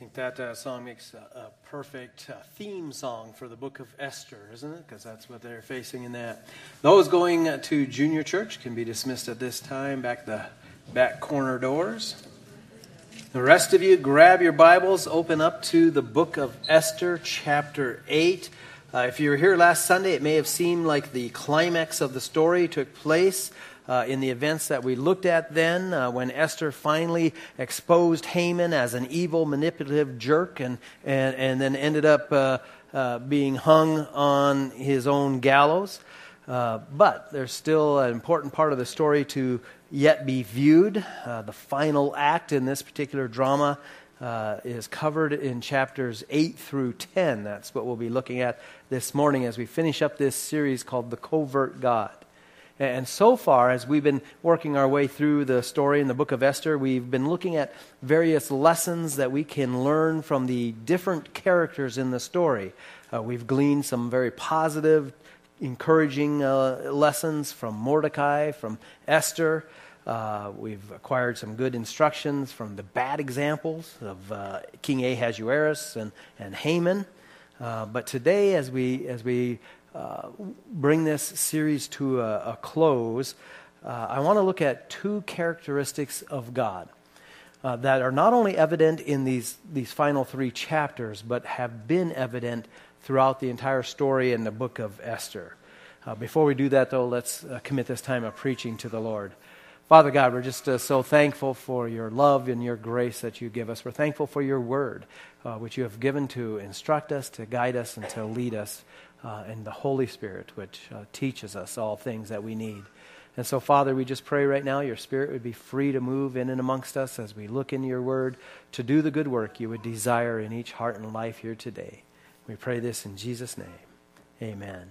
think that uh, song makes a, a perfect uh, theme song for the book of Esther, isn't it? Because that's what they're facing in that. Those going to junior church can be dismissed at this time, back the back corner doors. The rest of you, grab your Bibles, open up to the book of Esther, chapter 8. Uh, if you were here last Sunday, it may have seemed like the climax of the story took place uh, in the events that we looked at then, uh, when Esther finally exposed Haman as an evil, manipulative jerk and, and, and then ended up uh, uh being hung on his own gallows. Uh, but there's still an important part of the story to yet be viewed. Uh, the final act in this particular drama uh, is covered in chapters 8 through 10. That's what we'll be looking at this morning as we finish up this series called The Covert God. And so far, as we've been working our way through the story in the book of Esther, we've been looking at various lessons that we can learn from the different characters in the story. Uh, we've gleaned some very positive, encouraging uh, lessons from Mordecai, from Esther. Uh, we've acquired some good instructions from the bad examples of uh, King Ahasuerus and, and Haman. Uh, but today, as we, as we bring this series to a, a close, uh, I want to look at two characteristics of God uh, that are not only evident in these, these final three chapters, but have been evident throughout the entire story in the book of Esther. Uh, before we do that, though, let's uh, commit this time of preaching to the Lord. Father God, we're just uh, so thankful for your love and your grace that you give us. We're thankful for your word, uh, which you have given to instruct us, to guide us, and to lead us uh, and the Holy Spirit, which uh, teaches us all things that we need. And so, Father, we just pray right now your Spirit would be free to move in and amongst us as we look in your word to do the good work you would desire in each heart and life here today. We pray this in Jesus' name. Amen.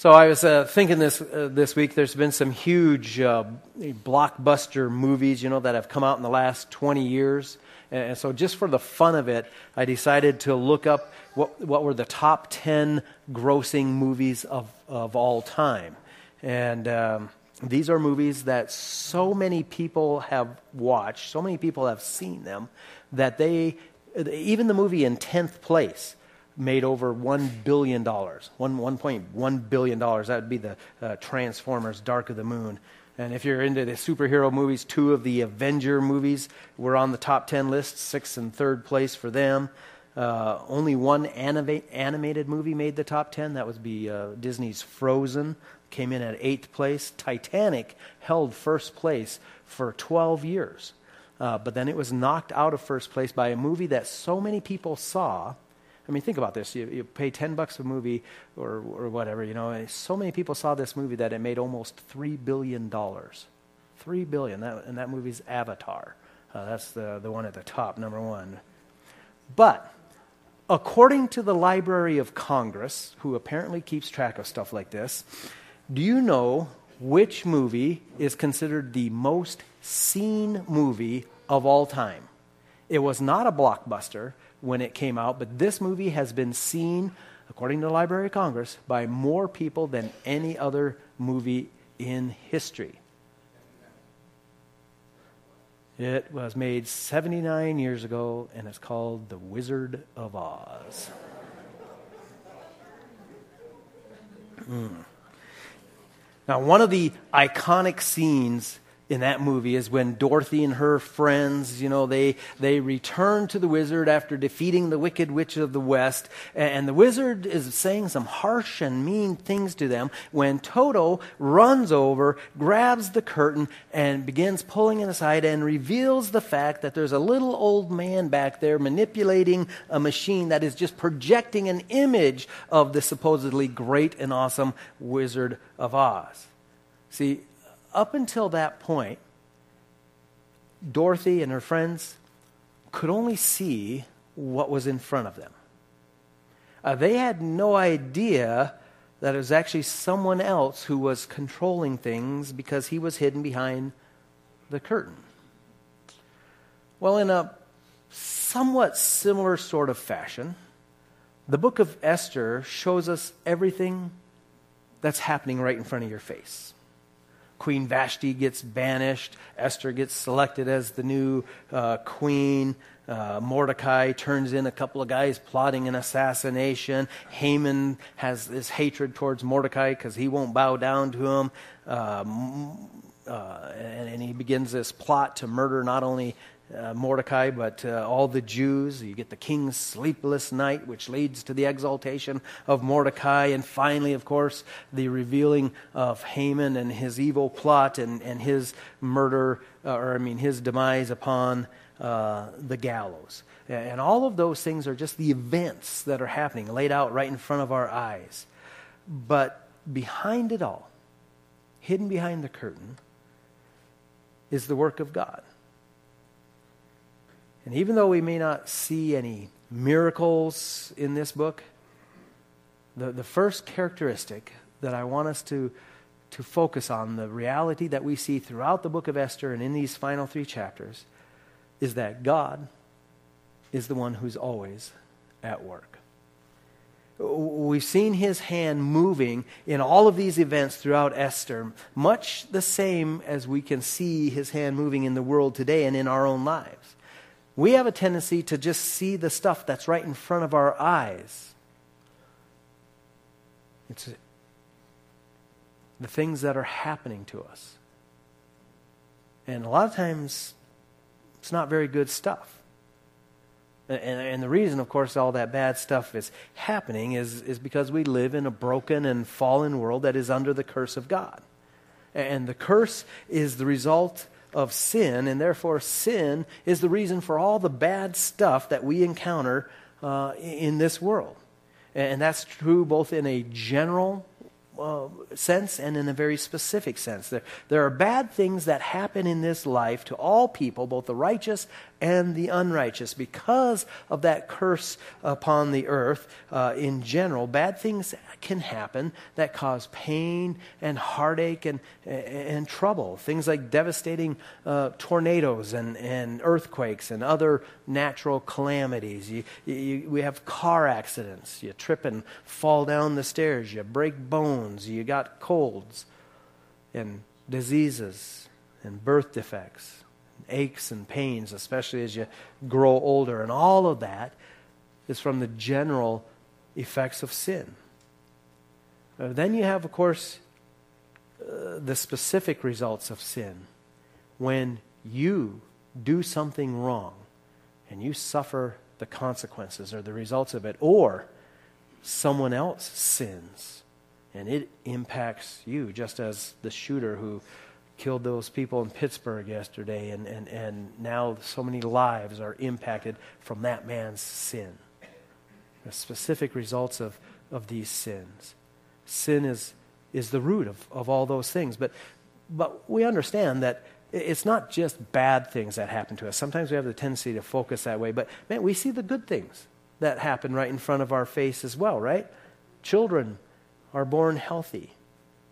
So I was uh, thinking this uh, this week. There's been some huge uh, blockbuster movies, you know, that have come out in the last 20 years. And so, just for the fun of it, I decided to look up what, what were the top 10 grossing movies of, of all time. And um, these are movies that so many people have watched, so many people have seen them, that they, even the movie in 10th place, made over $1 billion. One, $1.1 billion. That would be the uh, Transformers Dark of the Moon. And if you're into the superhero movies, two of the Avenger movies were on the top 10 list, sixth and third place for them. Uh, only one anima- animated movie made the top 10. That would be uh, Disney's Frozen, came in at eighth place. Titanic held first place for 12 years. Uh, but then it was knocked out of first place by a movie that so many people saw I mean, think about this. You, you pay 10 bucks a movie or, or whatever, you know, so many people saw this movie that it made almost $3 billion. 3 billion. That, and that movie's Avatar. Uh, that's the, the one at the top, number one. But according to the Library of Congress, who apparently keeps track of stuff like this, do you know which movie is considered the most seen movie of all time? It was not a blockbuster when it came out, but this movie has been seen, according to the Library of Congress, by more people than any other movie in history. It was made 79 years ago, and it's called The Wizard of Oz. Mm. Now, one of the iconic scenes in that movie is when Dorothy and her friends, you know, they, they return to the wizard after defeating the wicked witch of the west. And the wizard is saying some harsh and mean things to them when Toto runs over, grabs the curtain, and begins pulling it aside and reveals the fact that there's a little old man back there manipulating a machine that is just projecting an image of the supposedly great and awesome Wizard of Oz. See, up until that point, Dorothy and her friends could only see what was in front of them. Uh, they had no idea that it was actually someone else who was controlling things because he was hidden behind the curtain. Well, in a somewhat similar sort of fashion, the book of Esther shows us everything that's happening right in front of your face Queen Vashti gets banished. Esther gets selected as the new uh, queen. Uh, Mordecai turns in a couple of guys plotting an assassination. Haman has this hatred towards Mordecai because he won't bow down to him. Uh, uh, and, and, he begins this plot to murder not only uh, Mordecai, but uh, all the Jews. You get the king's sleepless night, which leads to the exaltation of Mordecai. And finally, of course, the revealing of Haman and his evil plot and, and his murder, uh, or I mean, his demise upon uh, the gallows. And all of those things are just the events that are happening, laid out right in front of our eyes. But behind it all, hidden behind the curtain, is the work of God. And even though we may not see any miracles in this book, the, the first characteristic that I want us to, to focus on, the reality that we see throughout the book of Esther and in these final three chapters, is that God is the one who's always at work. We've seen his hand moving in all of these events throughout Esther, much the same as we can see his hand moving in the world today and in our own lives. We have a tendency to just see the stuff that's right in front of our eyes. It's the things that are happening to us. And a lot of times, it's not very good stuff. And, and, the reason, of course, all that bad stuff is happening is, is because we live in a broken and fallen world that is under the curse of God. And the curse is the result of sin, and therefore sin is the reason for all the bad stuff that we encounter uh, in this world. And that's true both in a general uh, sense and in a very specific sense. There, there are bad things that happen in this life to all people, both the righteous and the unrighteous, because of that curse upon the earth uh, in general. Bad things can happen that cause pain and heartache and, and trouble. Things like devastating uh, tornadoes and, and earthquakes and other natural calamities. You, you, we have car accidents. You trip and fall down the stairs. You break bones. You got colds and diseases and birth defects, aches and pains, especially as you grow older. And all of that is from the general effects of sin. Uh, then you have, of course, uh, the specific results of sin. When you do something wrong and you suffer the consequences or the results of it, or someone else sins and it impacts you, just as the shooter who killed those people in Pittsburgh yesterday, and, and, and now so many lives are impacted from that man's sin. The specific results of, of these sins sin is, is the root of, of all those things. But, but we understand that it's not just bad things that happen to us. Sometimes we have the tendency to focus that way. But man, we see the good things that happen right in front of our face as well, right? Children are born healthy.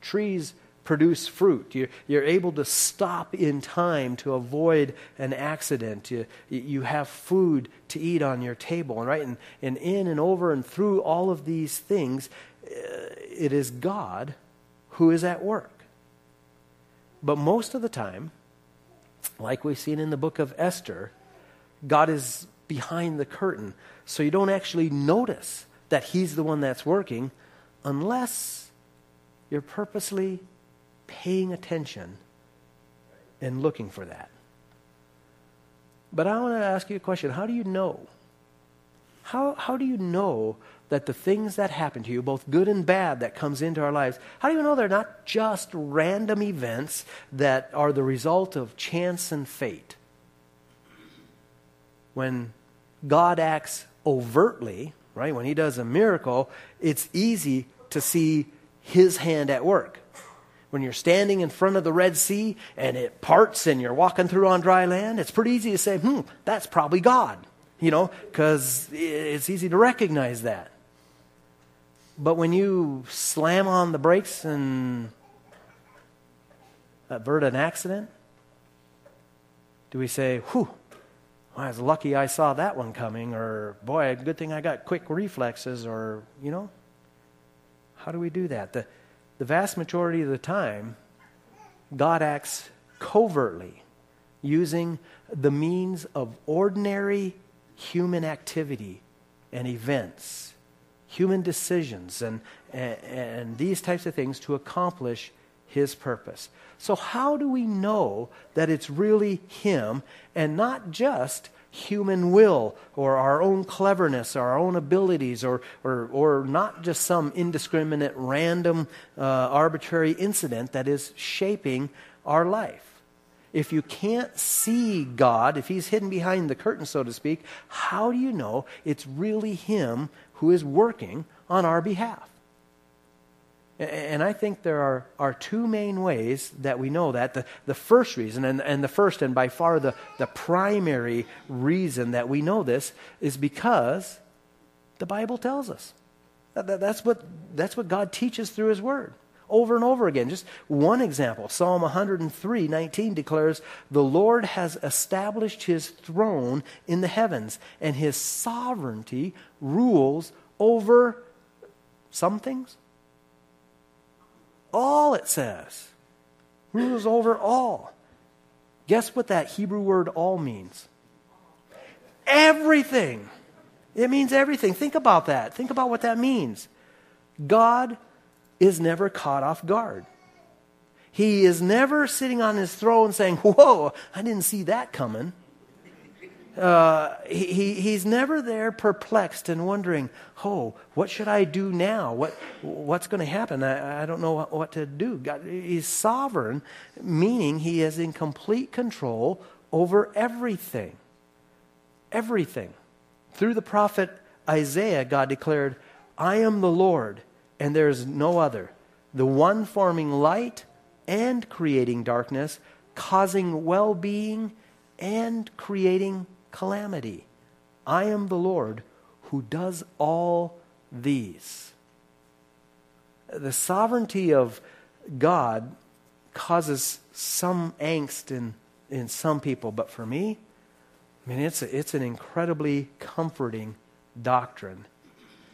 Trees produce fruit. You're, you're, able to stop in time to avoid an accident. You, you have food to eat on your table. And right and, and in and over and through all of these things, uh, it is God who is at work. But most of the time, like we've seen in the book of Esther, God is behind the curtain. So you don't actually notice that He's the one that's working unless you're purposely paying attention and looking for that. But I want to ask you a question. How do you know? How, how do you know that the things that happen to you, both good and bad that comes into our lives, how do you know they're not just random events that are the result of chance and fate? When God acts overtly, right, when he does a miracle, it's easy to see his hand at work. When you're standing in front of the Red Sea and it parts and you're walking through on dry land, it's pretty easy to say, hmm, that's probably God, you know, because it's easy to recognize that. But when you slam on the brakes and avert an accident, do we say, whew, well, I was lucky I saw that one coming, or boy, good thing I got quick reflexes, or, you know? How do we do that? The, the vast majority of the time, God acts covertly using the means of ordinary human activity and events, human decisions, and, and, and, these types of things to accomplish his purpose. So, how do we know that it's really him and not just human will or our own cleverness or our own abilities or, or, or not just some indiscriminate, random, uh, arbitrary incident that is shaping our life? If you can't see God, if He's hidden behind the curtain, so to speak, how do you know it's really Him who is working on our behalf? And I think there are, are two main ways that we know that. The, the first reason, and, and the first and by far the, the primary reason that we know this, is because the Bible tells us. That, that's, what, that's what God teaches through His Word over and over again. Just one example Psalm 103 19 declares, The Lord has established His throne in the heavens, and His sovereignty rules over some things all, it says. Rules over all. Guess what that Hebrew word all means? Everything. It means everything. Think about that. Think about what that means. God is never caught off guard. He is never sitting on his throne saying, Whoa, I didn't see that coming. Uh, he, he's never there perplexed and wondering, oh, what should I do now? What, what's going to happen? I, I don't know what, what to do. God, he's sovereign, meaning he is in complete control over everything. Everything. Through the prophet Isaiah, God declared, I am the Lord, and there is no other, the one forming light and creating darkness, causing well being and creating calamity. I am the Lord who does all these. The sovereignty of God causes some angst in, in some people, but for me, I mean, it's, a, it's an incredibly comforting doctrine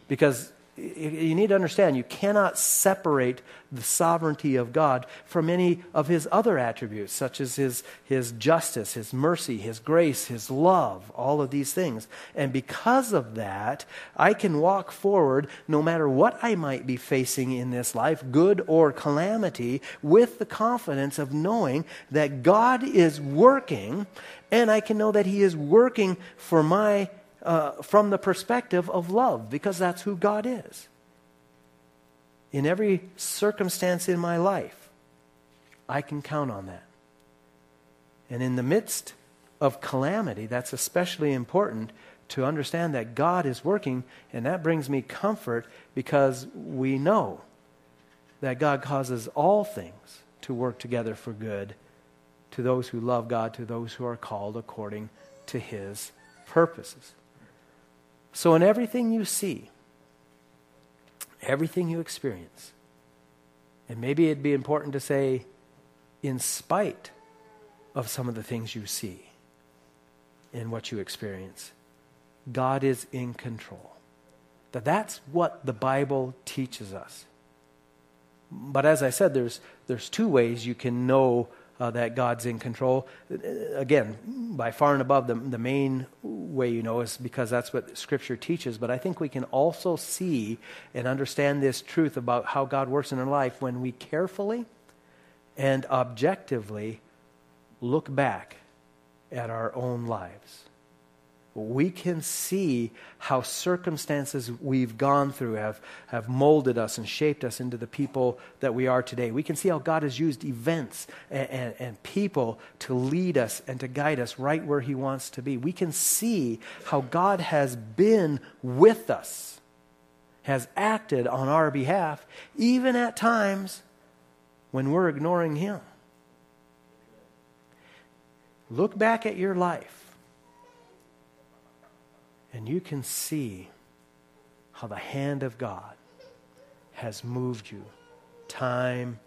because you need to understand you cannot separate the sovereignty of God from any of his other attributes, such as his, his justice, his mercy, his grace, his love, all of these things. And because of that, I can walk forward no matter what I might be facing in this life, good or calamity, with the confidence of knowing that God is working, and I can know that he is working for my uh, from the perspective of love, because that's who God is. In every circumstance in my life, I can count on that. And in the midst of calamity, that's especially important to understand that God is working, and that brings me comfort because we know that God causes all things to work together for good to those who love God, to those who are called according to his purposes. So, in everything you see, everything you experience, and maybe it'd be important to say, in spite of some of the things you see in what you experience, God is in control. That that's what the Bible teaches us. But as I said, there's, there's two ways you can know uh, that God's in control. Again, by far and above the, the main way you know is because that's what Scripture teaches. But I think we can also see and understand this truth about how God works in our life when we carefully and objectively look back at our own lives we can see how circumstances we've gone through have, have molded us and shaped us into the people that we are today. We can see how God has used events and, and, and, people to lead us and to guide us right where He wants to be. We can see how God has been with us, has acted on our behalf, even at times when we're ignoring Him. Look back at your life and you can see how the hand of God has moved you time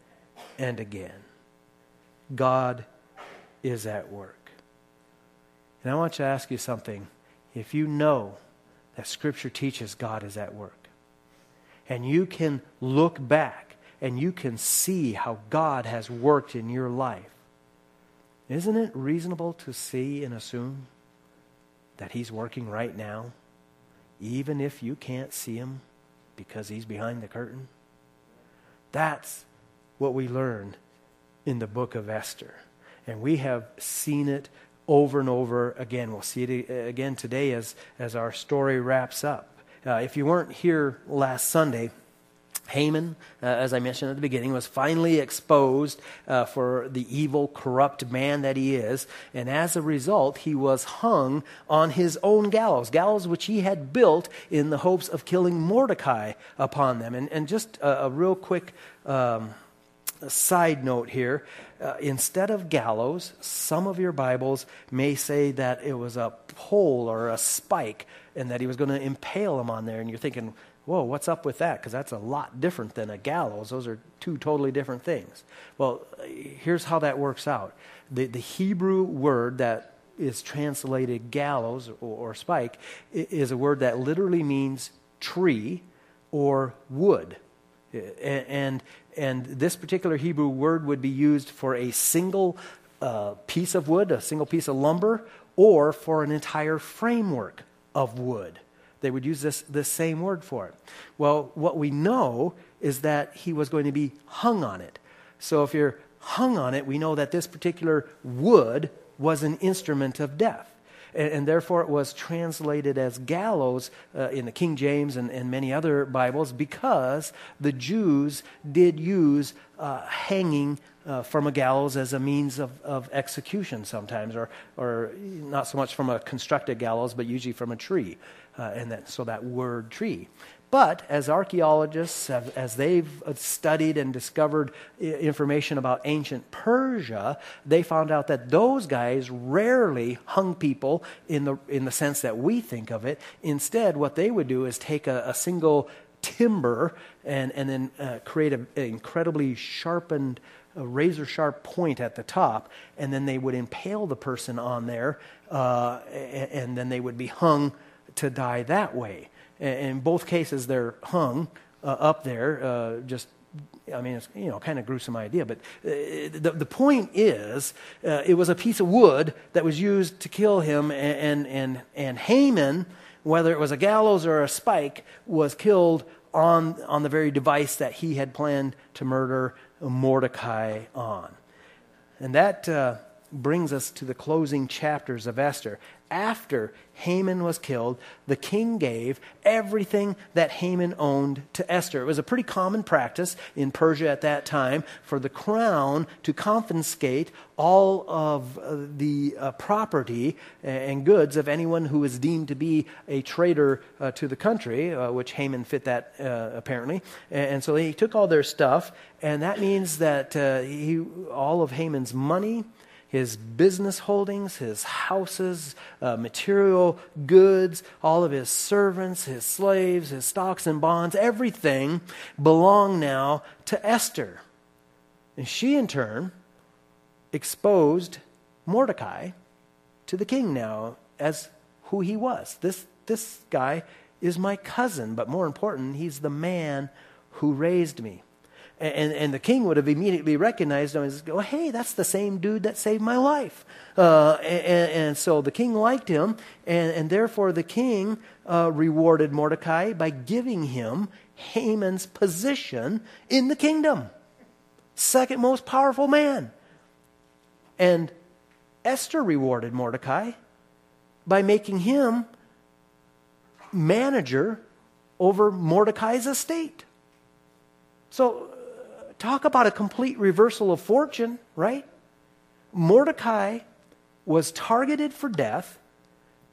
and again. God is at work. And I want to ask you something. If you know that Scripture teaches God is at work, and you can look back and you can see how God has worked in your life, isn't it reasonable to see and assume that He's working right now, even if you can't see Him because He's behind the curtain? That's what we learn in the book of Esther. And we have seen it over and over again. We'll see it again today as, as our story wraps up. Uh, if you weren't here last Sunday, Haman, uh, as I mentioned at the beginning, was finally exposed uh, for the evil, corrupt man that he is. And as a result, he was hung on his own gallows, gallows which he had built in the hopes of killing Mordecai upon them. And, and just a, a real quick um, side note here uh, instead of gallows, some of your Bibles may say that it was a pole or a spike and that he was going to impale him on there. And you're thinking, whoa, what's up with that? Because that's a lot different than a gallows. Those are two totally different things. Well, here's how that works out the, the Hebrew word that is translated gallows or, or spike is a word that literally means tree or wood. And, and this particular Hebrew word would be used for a single uh, piece of wood, a single piece of lumber, or for an entire framework of wood. They would use this, this same word for it. Well, what we know is that he was going to be hung on it. So if you're hung on it, we know that this particular wood was an instrument of death. And, and therefore, it was translated as gallows uh, in the King James and, and, many other Bibles because the Jews did use uh, hanging uh, from a gallows as a means of, of execution sometimes, or, or not so much from a constructed gallows, but usually from a tree. Uh, and that, so that word tree. But as archaeologists, have, as they've studied and discovered information about ancient Persia, they found out that those guys rarely hung people in the, in the sense that we think of it. Instead, what they would do is take a, a single timber and, and then uh, create an incredibly sharpened a razor sharp point at the top, and then they would impale the person on there, uh, and, and, then they would be hung to die that way. In both cases, they're hung uh, up there, uh, just I mean, it's, you know, kind of gruesome idea, but uh, the, the point is, uh, it was a piece of wood that was used to kill him, and, and, and Haman, whether it was a gallows or a spike, was killed on, on the very device that he had planned to murder Mordecai on. And that uh, brings us to the closing chapters of Esther after Haman was killed, the king gave everything that Haman owned to Esther. It was a pretty common practice in Persia at that time for the crown to confiscate all of uh, the uh, property and goods of anyone who was deemed to be a traitor uh, to the country, uh, which Haman fit that uh, apparently. And, so he took all their stuff, and that means that uh, he, all of Haman's money, his business holdings, his houses, uh, material goods, all of his servants, his slaves, his stocks and bonds, everything belong now to Esther. And she, in turn, exposed Mordecai to the king now as who he was. This, this guy is my cousin, but more important, he's the man who raised me. And, and the king would have immediately recognized him as, oh, hey, that's the same dude that saved my life. Uh, and, and, so the king liked him, and, and therefore the king uh, rewarded Mordecai by giving him Haman's position in the kingdom. Second most powerful man. And Esther rewarded Mordecai by making him manager over Mordecai's estate. So talk about a complete reversal of fortune, right? Mordecai was targeted for death,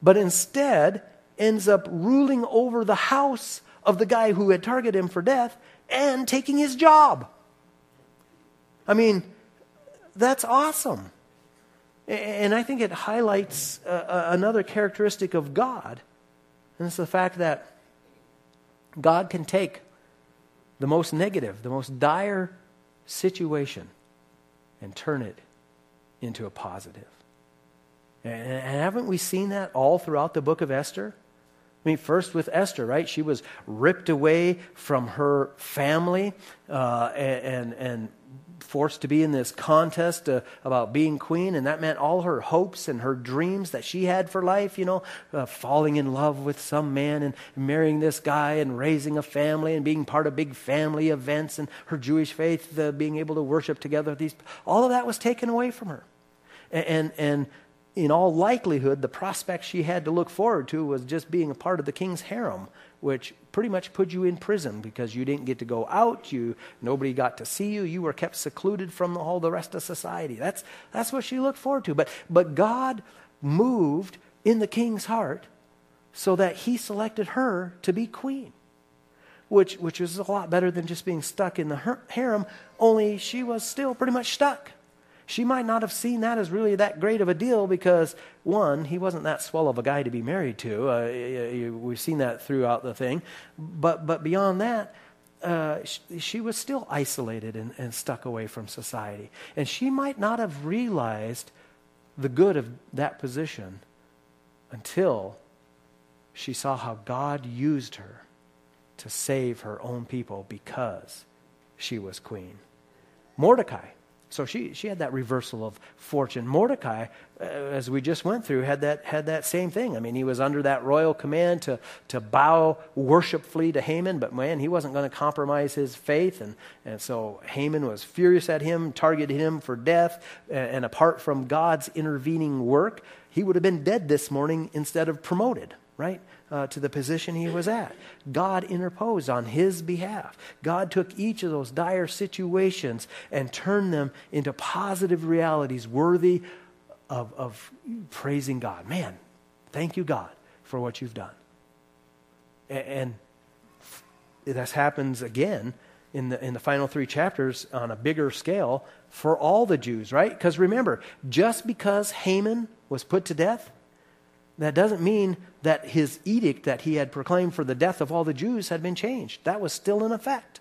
but instead ends up ruling over the house of the guy who had targeted him for death and taking his job. I mean, that's awesome. And I think it highlights uh, another characteristic of God, and it's the fact that God can take the most negative, the most dire situation and turn it into a positive. And, haven't we seen that all throughout the book of Esther? I mean, first with Esther, right? She was ripped away from her family uh, and, and forced to be in this contest uh, about being queen, and that meant all her hopes and her dreams that she had for life, you know, uh, falling in love with some man and marrying this guy and raising a family and being part of big family events and her Jewish faith, being able to worship together. These, all of that was taken away from her. And, and, and in all likelihood, the prospect she had to look forward to was just being a part of the king's harem, which pretty much put you in prison because you didn't get to go out, you nobody got to see you, you were kept secluded from all the rest of society. That's that's what she looked forward to. But but God moved in the king's heart so that he selected her to be queen. Which which was a lot better than just being stuck in the harem, only she was still pretty much stuck she might not have seen that as really that great of a deal because, one, he wasn't that swell of a guy to be married to. Uh, we've seen that throughout the thing. But, but beyond that, uh, she, she, was still isolated and, and stuck away from society. And she might not have realized the good of that position until she saw how God used her to save her own people because she was queen. Mordecai so she, she had that reversal of fortune. Mordecai, uh, as we just went through, had that, had that same thing. I mean, he was under that royal command to, to bow worshipfully to Haman, but man, he wasn't going to compromise his faith. And, and so Haman was furious at him, targeted him for death. And, and apart from God's intervening work, he would have been dead this morning instead of promoted, right? Uh, to the position he was at. God interposed on his behalf. God took each of those dire situations and turned them into positive realities worthy of, of praising God. Man, thank you, God, for what you've done. And, and this happens again in the, in the final three chapters on a bigger scale for all the Jews, right? Because remember, just because Haman was put to death, that doesn't mean that his edict that he had proclaimed for the death of all the Jews had been changed. That was still in effect.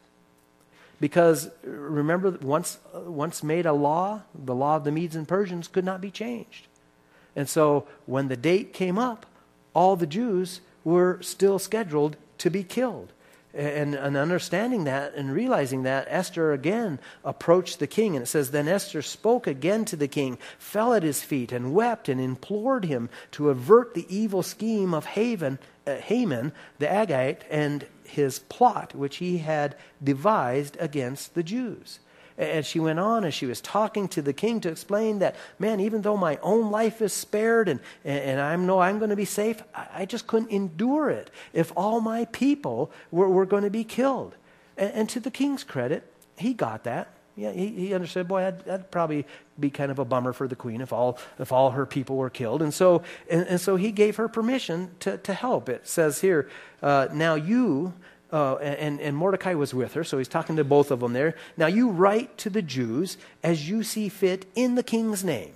Because remember, once, uh, once made a law, the law of the Medes and Persians could not be changed. And so when the date came up, all the Jews were still scheduled to be killed. And, and, understanding that and realizing that, Esther again approached the king. And it says, Then Esther spoke again to the king, fell at his feet, and wept and implored him to avert the evil scheme of Haven, uh, Haman the Agagite and his plot, which he had devised against the Jews. And she went on as she was talking to the king to explain that, man, even though my own life is spared and, and I know I'm going to be safe, I just couldn't endure it if all my people were, were going to be killed. And, and to the king's credit, he got that. Yeah, he, he understood, boy, that'd, that'd, probably be kind of a bummer for the queen if all, if all her people were killed. And so, and, and so he gave her permission to, to help. It says here, uh, now you uh, and, and Mordecai was with her, so he's talking to both of them there. Now you write to the Jews as you see fit in the king's name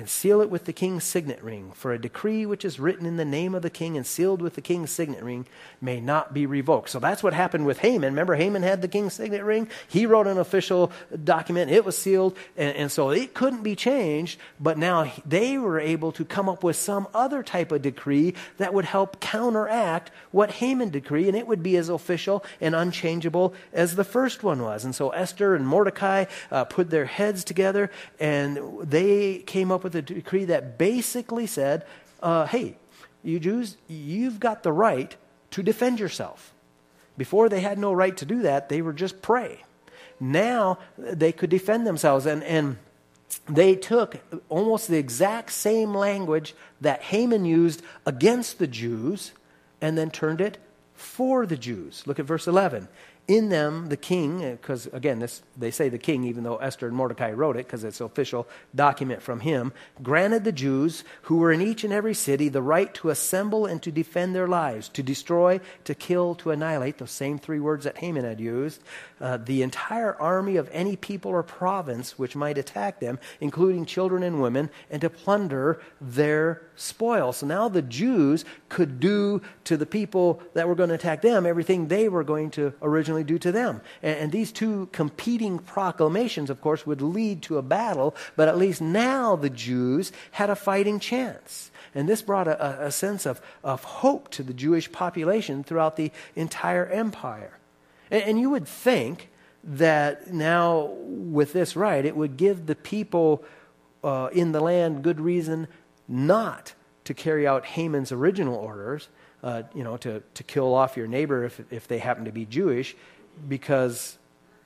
and seal it with the king's signet ring. For a decree which is written in the name of the king and sealed with the king's signet ring may not be revoked. So that's what happened with Haman. Remember, Haman had the king's signet ring? He wrote an official document, it was sealed, and, and so it couldn't be changed, but now they were able to come up with some other type of decree that would help counteract what Haman decree, and it would be as official and unchangeable as the first one was. And so Esther and Mordecai uh, put their heads together, and they came up up with a decree that basically said, uh, hey, you Jews, you've got the right to defend yourself. Before they had no right to do that, they were just prey. Now they could defend themselves, and, and they took almost the exact same language that Haman used against the Jews and then turned it for the Jews. Look at verse 11 in them the king because again this they say the king even though esther and mordecai wrote it because it's an official document from him granted the jews who were in each and every city the right to assemble and to defend their lives to destroy to kill to annihilate those same three words that haman had used uh, the entire army of any people or province which might attack them including children and women and to plunder their spoil. So now the jews could do to the people that were going to attack them everything they were going to originally do to them. And, and these two competing proclamations, of course, would lead to a battle, but at least now the Jews had a fighting chance. And this brought a, a sense of, of hope to the Jewish population throughout the entire empire. And, and you would think that now, with this right, it would give the people uh, in the land good reason not to carry out Haman's original orders, uh, you know, to, to kill off your neighbor if, if they happen to be Jewish, because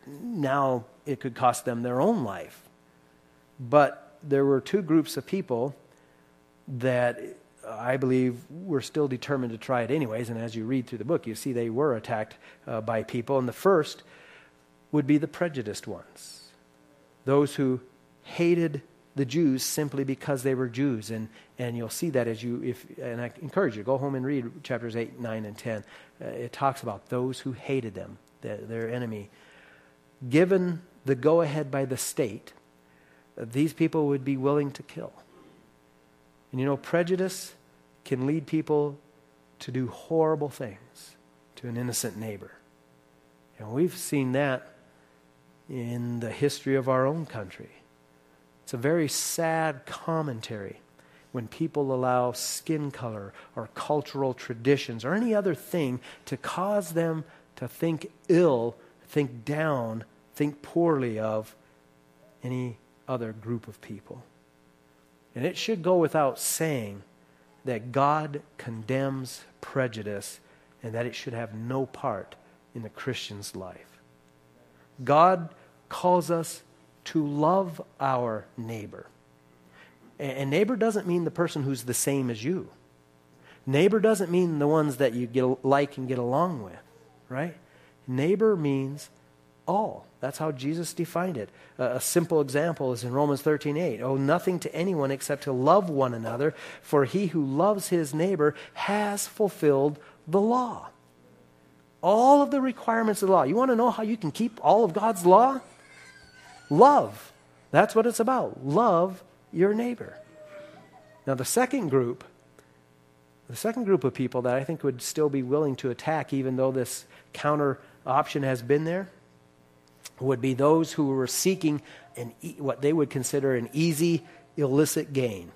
now it could cost them their own life. But there were two groups of people that I believe were still determined to try it anyways. And as you read through the book, you see they were attacked uh, by people. And the first would be the prejudiced ones, those who hated the Jews simply because they were Jews. And, and you'll see that as you, if, and I encourage you, go home and read chapters 8, 9, and 10. Uh, it talks about those who hated them, the, their enemy. Given the go ahead by the state, these people would be willing to kill. And you know, prejudice can lead people to do horrible things to an innocent neighbor. And we've seen that in the history of our own country. It's a very sad commentary when people allow skin color or cultural traditions or any other thing to cause them to think ill, think down, think poorly of any other group of people. And it should go without saying that God condemns prejudice and that it should have no part in the Christian's life. God calls us to love our neighbor. And neighbor doesn't mean the person who's the same as you. Neighbor doesn't mean the ones that you get, like and get along with, right? Neighbor means all. That's how Jesus defined it. a simple example is in Romans 13 8. Owe nothing to anyone except to love one another, for he who loves his neighbor has fulfilled the law. All of the requirements of the law. You want to know how you can keep all of God's law? Love. That's what it's about. Love your neighbor. Now, the second group, the second group of people that I think would still be willing to attack, even though this counter option has been there, would be those who were seeking an, what they would consider an easy, illicit gain.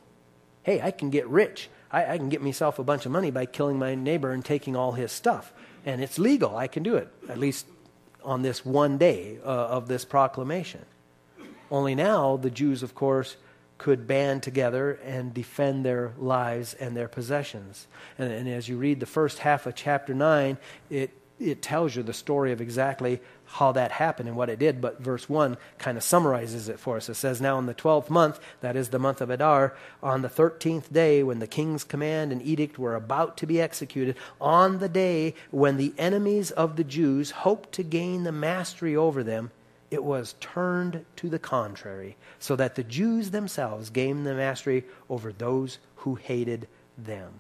Hey, I can get rich. I, I can get myself a bunch of money by killing my neighbor and taking all his stuff. And it's legal. I can do it, at least on this one day uh, of this proclamation. Only now, the Jews, of course, could band together and defend their lives and their possessions. And, and, as you read the first half of chapter 9, it, it tells you the story of exactly how that happened and what it did. But verse 1 kind of summarizes it for us. It says, Now in the twelfth month, that is the month of Adar, on the thirteenth day, when the king's command and edict were about to be executed, on the day when the enemies of the Jews hoped to gain the mastery over them, it was turned to the contrary, so that the Jews themselves gained the mastery over those who hated them.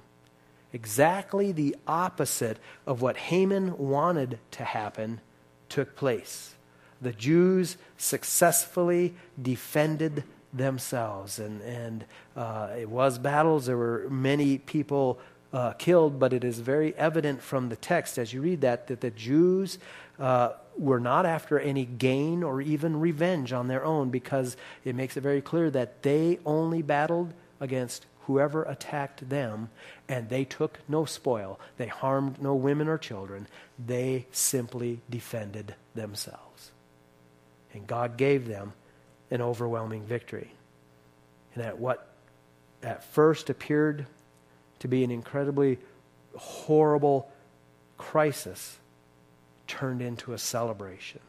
Exactly the opposite of what Haman wanted to happen took place. The Jews successfully defended themselves, and, and uh, it was battles. There were many people uh, killed, but it is very evident from the text as you read that that the Jews uh, were not after any gain or even revenge on their own because it makes it very clear that they only battled against whoever attacked them and they took no spoil. They harmed no women or children. They simply defended themselves. And God gave them an overwhelming victory. And at what at first appeared to be an incredibly horrible crisis turned into a celebration.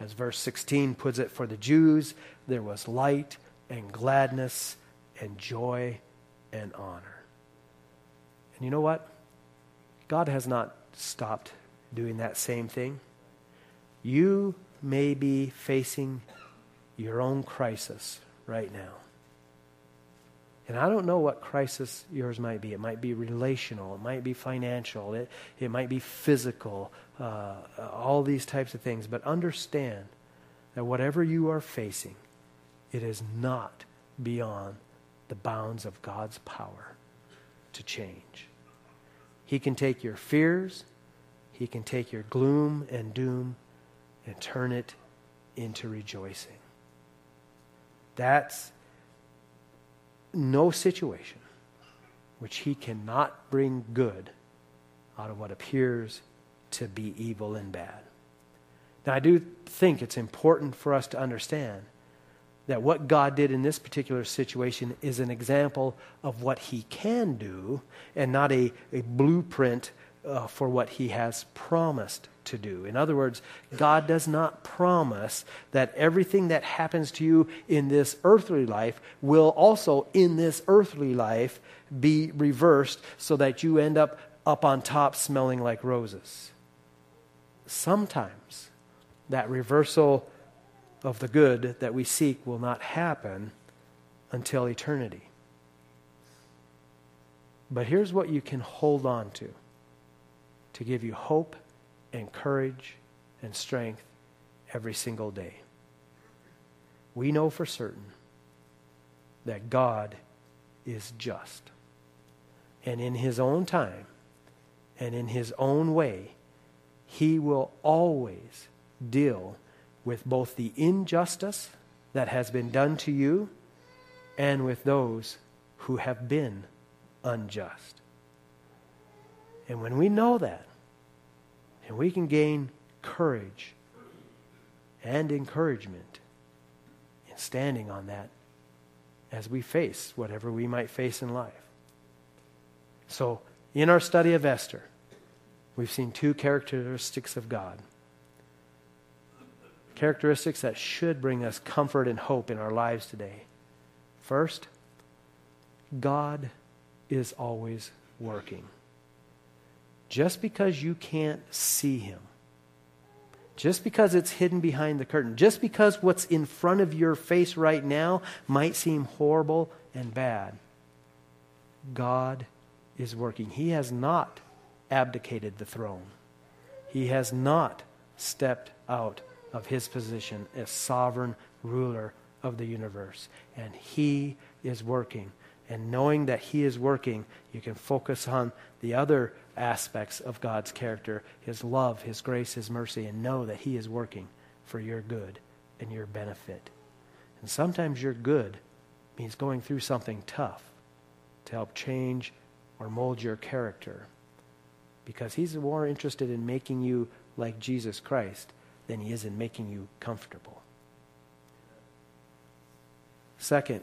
As verse 16 puts it, for the Jews there was light and gladness and joy and honor. And you know what? God has not stopped doing that same thing. You may be facing your own crisis right now. And I don't know what crisis yours might be. It might be relational, it might be financial, it, it might be physical, uh, all these types of things. But understand that whatever you are facing, it is not beyond the bounds of God's power to change. He can take your fears, He can take your gloom and doom and turn it into rejoicing. That's no situation which he cannot bring good out of what appears to be evil and bad. Now, I do think it's important for us to understand that what God did in this particular situation is an example of what he can do and not a, a blueprint uh, for what he has promised to do. In other words, God does not promise that everything that happens to you in this earthly life will also in this earthly life be reversed so that you end up up on top smelling like roses. Sometimes that reversal of the good that we seek will not happen until eternity. But here's what you can hold on to to give you hope and courage and strength every single day. We know for certain that God is just. And in His own time and in His own way, He will always deal with both the injustice that has been done to you and with those who have been unjust. And when we know that, and we can gain courage and encouragement in standing on that as we face whatever we might face in life. So, in our study of Esther, we've seen two characteristics of God characteristics that should bring us comfort and hope in our lives today. First, God is always working. Just because you can't see Him, just because it's hidden behind the curtain, just because what's in front of your face right now might seem horrible and bad, God is working. He has not abdicated the throne, He has not stepped out of his position as sovereign ruler of the universe. And he is working. And knowing that he is working, you can focus on the other aspects of God's character his love, his grace, his mercy, and know that he is working for your good and your benefit. And sometimes your good means going through something tough to help change or mold your character. Because he's more interested in making you like Jesus Christ than he is in making you comfortable. Second,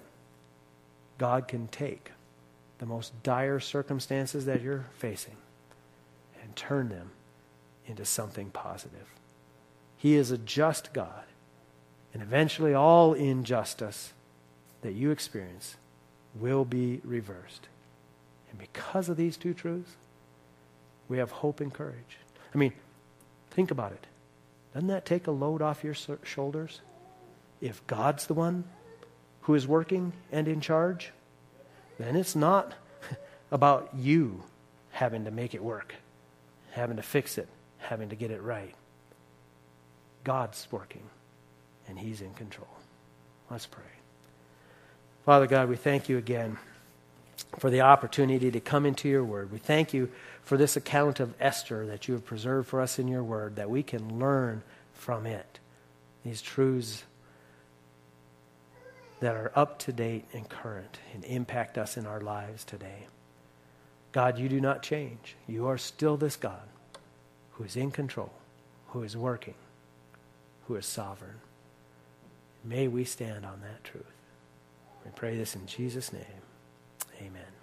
God can take the most dire circumstances that you're facing turn them into something positive. He is a just God, and eventually all injustice that you experience will be reversed. And because of these two truths, we have hope and courage. I mean, think about it. Doesn't that take a load off your shoulders? If God's the one who is working and in charge, then it's not about you having to make it work, having to fix it, having to get it right. God's working, and He's in control. Let's pray. Father God, we thank you again for the opportunity to come into your word. We thank you for this account of Esther that you have preserved for us in your word, that we can learn from it. These truths that are up to date and current and impact us in our lives today. God, you do not change. You are still this God who is in control, who is working, who is sovereign. May we stand on that truth. We pray this in Jesus' name. Amen.